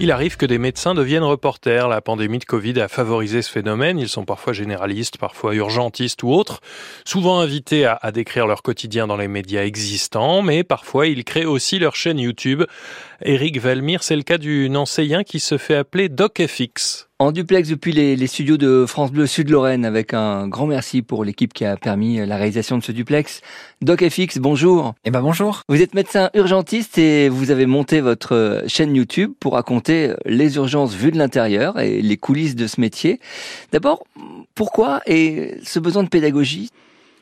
Il arrive que des médecins deviennent reporters. La pandémie de Covid a favorisé ce phénomène. Ils sont parfois généralistes, parfois urgentistes ou autres, souvent invités à, décrire leur quotidien dans les médias existants, mais parfois ils créent aussi leur chaîne YouTube. Eric Valmire, c'est le cas du Nancéien qui se fait appeler DocFX. En duplex depuis les, les, studios de France Bleu Sud-Lorraine, avec un grand merci pour l'équipe qui a permis la réalisation de ce duplex. Doc FX, bonjour. Eh ben bonjour. Vous êtes médecin urgentiste et vous avez monté votre chaîne YouTube pour raconter les urgences vues de l'intérieur et les coulisses de ce métier. D'abord, pourquoi et ce besoin de pédagogie?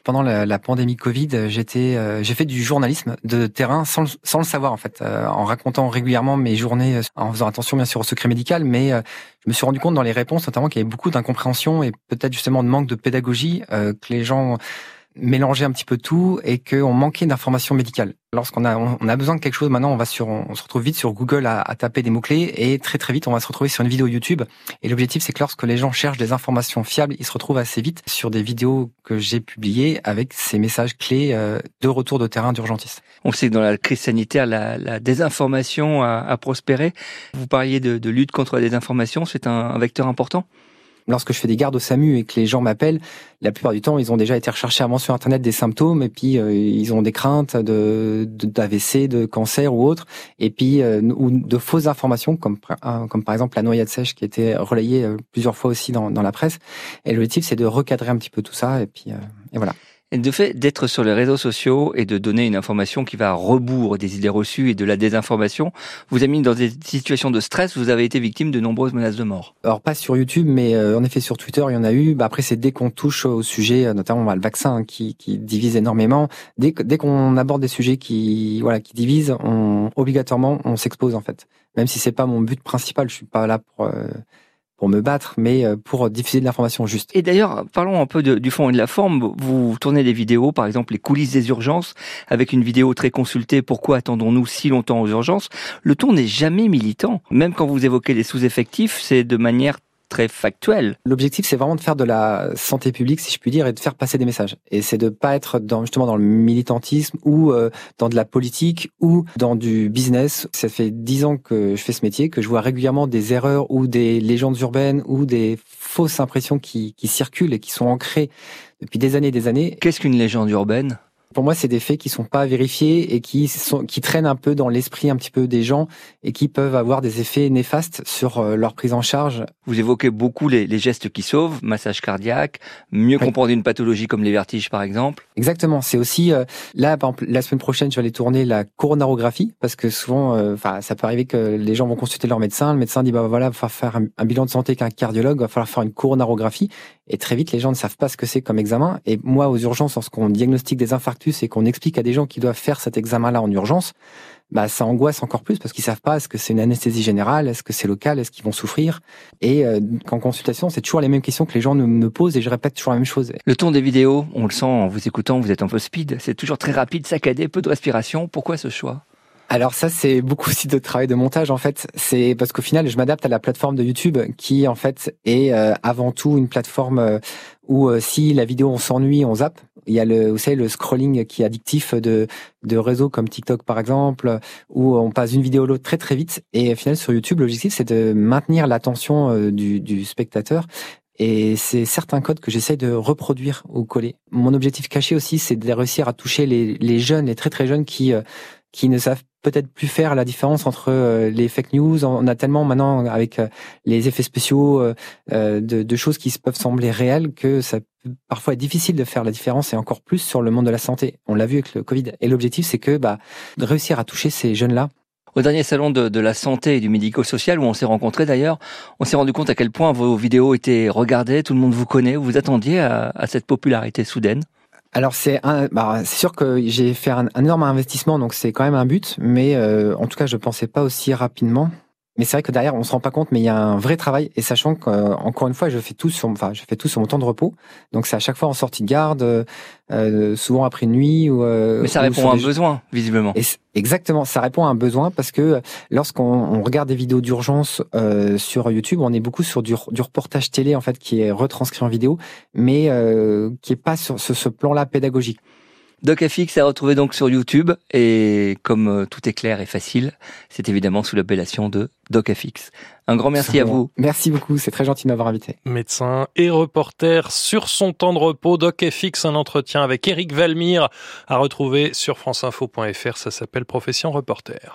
Pendant la, la, pandémie Covid, j'étais, euh, j'ai fait du journalisme de terrain sans, sans le savoir en fait, euh, en racontant régulièrement mes journées, euh, en faisant attention bien sûr au secret médical, mais je me suis rendu compte dans les réponses notamment qu'il y avait beaucoup d'incompréhension et peut-être justement de manque de pédagogie, que les gens mélanger un petit peu tout et qu'on manquait d'informations médicales. Lorsqu'on a, on a besoin de quelque chose, maintenant on va sur, on se retrouve vite sur Google à, taper des mots clés et très très vite on va se retrouver sur une vidéo YouTube. Et l'objectif c'est que lorsque les gens cherchent des informations fiables, ils se retrouvent assez vite sur des vidéos que j'ai publiées avec ces messages clés euh, de retour de terrain d'urgentiste. On sait que dans la crise sanitaire, la, la désinformation a, a, prospéré. Vous parliez de, de lutte contre la désinformation, c'est un, un vecteur important? Lorsque je fais des gardes au SAMU et que les gens m'appellent, la plupart du temps, ils ont déjà été recherchés avant sur Internet des symptômes et puis euh, ils ont des craintes de d'AVC, de, cancer ou autre, et puis euh, ou de fausses informations comme euh, comme par exemple la noyade sèche qui été relayée plusieurs fois aussi dans, dans la presse. Et l'objectif, c'est de recadrer un petit peu tout ça et puis et voilà. De fait d'être sur les réseaux sociaux et de donner une information qui va à rebours des idées reçues et de la désinformation, vous avez mis dans des situations de stress, vous avez été victime de nombreuses menaces de mort. Alors pas sur YouTube, mais euh, en effet sur Twitter, il y en a eu. Bah, après, c'est dès qu'on touche au sujet, euh, notamment bah, le vaccin hein, qui, qui divise énormément. Dès, dès qu'on aborde des sujets qui voilà qui divisent, on, obligatoirement on s'expose en fait. Même si c'est pas mon but principal, je suis pas là pour euh, pour me battre, mais euh, pour diffuser de l'information juste. Et d'ailleurs, parlons un peu du fond et de la forme. Vous tournez des vidéos, par exemple les coulisses des urgences, avec une vidéo très consultée. Pourquoi attendons-nous si longtemps aux urgences? Le ton n'est jamais militant. Même quand vous évoquez les sous-effectifs, c'est de manière très factuel. L'objectif, c'est vraiment de faire de la santé publique, si je puis dire, et de faire passer des messages. Et c'est de pas être dans, justement dans le militantisme ou euh, dans de la politique ou dans du business. Ça fait dix ans que je fais ce métier, que je vois régulièrement des erreurs ou des légendes urbaines ou des fausses impressions qui, qui circulent et qui sont ancrées depuis des années et des années. Qu'est-ce qu'une légende urbaine? Pour moi, c'est des faits qui sont pas vérifiés et qui sont qui traînent un peu dans l'esprit un petit peu des gens et qui peuvent avoir des effets néfastes sur euh, leur prise en charge. Vous évoquez beaucoup les, les gestes qui sauvent, massage cardiaque, mieux oui. comprendre une pathologie comme les vertiges par exemple. Exactement. C'est aussi euh, là, par exemple, la semaine prochaine, je vais aller tourner la coronarographie parce que souvent, euh, enfin, ça peut arriver que les gens vont consulter leur médecin. Le médecin dit bah voilà, va falloir faire un, un bilan de santé qu'un cardiologue, va falloir faire une coronarographie. Et très vite, les gens ne savent pas ce que c'est comme examen. Et moi, aux urgences, lorsqu'on diagnostique des infarctus et qu'on explique à des gens qui doivent faire cet examen-là en urgence, bah, ça angoisse encore plus parce qu'ils savent pas est-ce que c'est une anesthésie générale, est-ce que c'est local, est-ce qu'ils vont souffrir. Et euh, qu'en consultation, c'est toujours les mêmes questions que les gens me posent et je répète toujours la même chose. Le ton des vidéos, on le sent en vous écoutant, vous êtes un peu speed. C'est toujours très rapide, saccadé, peu de respiration. Pourquoi ce choix? Alors ça, c'est beaucoup aussi de travail de montage en fait. C'est parce qu'au final, je m'adapte à la plateforme de YouTube qui en fait est euh, avant tout une plateforme euh, où euh, si la vidéo on s'ennuie, on zappe. Il y a le, vous savez, le scrolling qui est addictif de de réseaux comme TikTok par exemple, où on passe une vidéo à l'autre très très vite. Et au final, sur YouTube, l'objectif c'est de maintenir l'attention du, du spectateur et c'est certains codes que j'essaie de reproduire ou coller. Mon objectif caché aussi, c'est de réussir à toucher les, les jeunes, les très très jeunes qui qui ne savent peut-être plus faire la différence entre euh, les fake news. On a tellement maintenant avec euh, les effets spéciaux euh, de, choses qui peuvent sembler réelles que ça peut parfois être difficile de faire la différence et encore plus sur le monde de la santé. On l'a vu avec le Covid. Et l'objectif, c'est que bah, de réussir à toucher ces jeunes-là au dernier salon de, la santé et du médico-social où on s'est rencontrés d'ailleurs, on s'est rendu compte à quel point vos vidéos étaient regardées, tout le monde vous connaît, vous attendiez à cette popularité soudaine alors c'est bah, c'est sûr que j'ai fait un, énorme investissement, donc c'est quand même un but, mais euh, en tout cas je pensais pas aussi rapidement. Mais c'est vrai que derrière, on se rend pas compte, mais il y a un vrai travail. Et sachant qu'encore une fois, je fais tout sur, enfin, je fais tout sur mon temps de repos. Donc c'est à chaque fois en sortie de garde, euh, souvent après nuit. Ou, euh, mais ça répond à un besoin, visiblement. Et exactement, ça répond à un besoin parce que lorsqu'on regarde des vidéos d'urgence euh, sur YouTube, on est beaucoup sur du, du, reportage télé en fait qui est retranscrit en vidéo, mais euh, qui est pas sur ce, ce plan-là pédagogique. DocFX à retrouver donc sur YouTube et comme euh, tout est clair et facile, c'est évidemment sous l'appellation de DocFX. Un grand merci à vous. Merci beaucoup, c'est très gentil de m'avoir invité. Médecin et reporter sur son temps de repos, DocFX, un entretien avec Eric Valmire à retrouver sur franceinfo.fr, ça s'appelle Profession Reporter.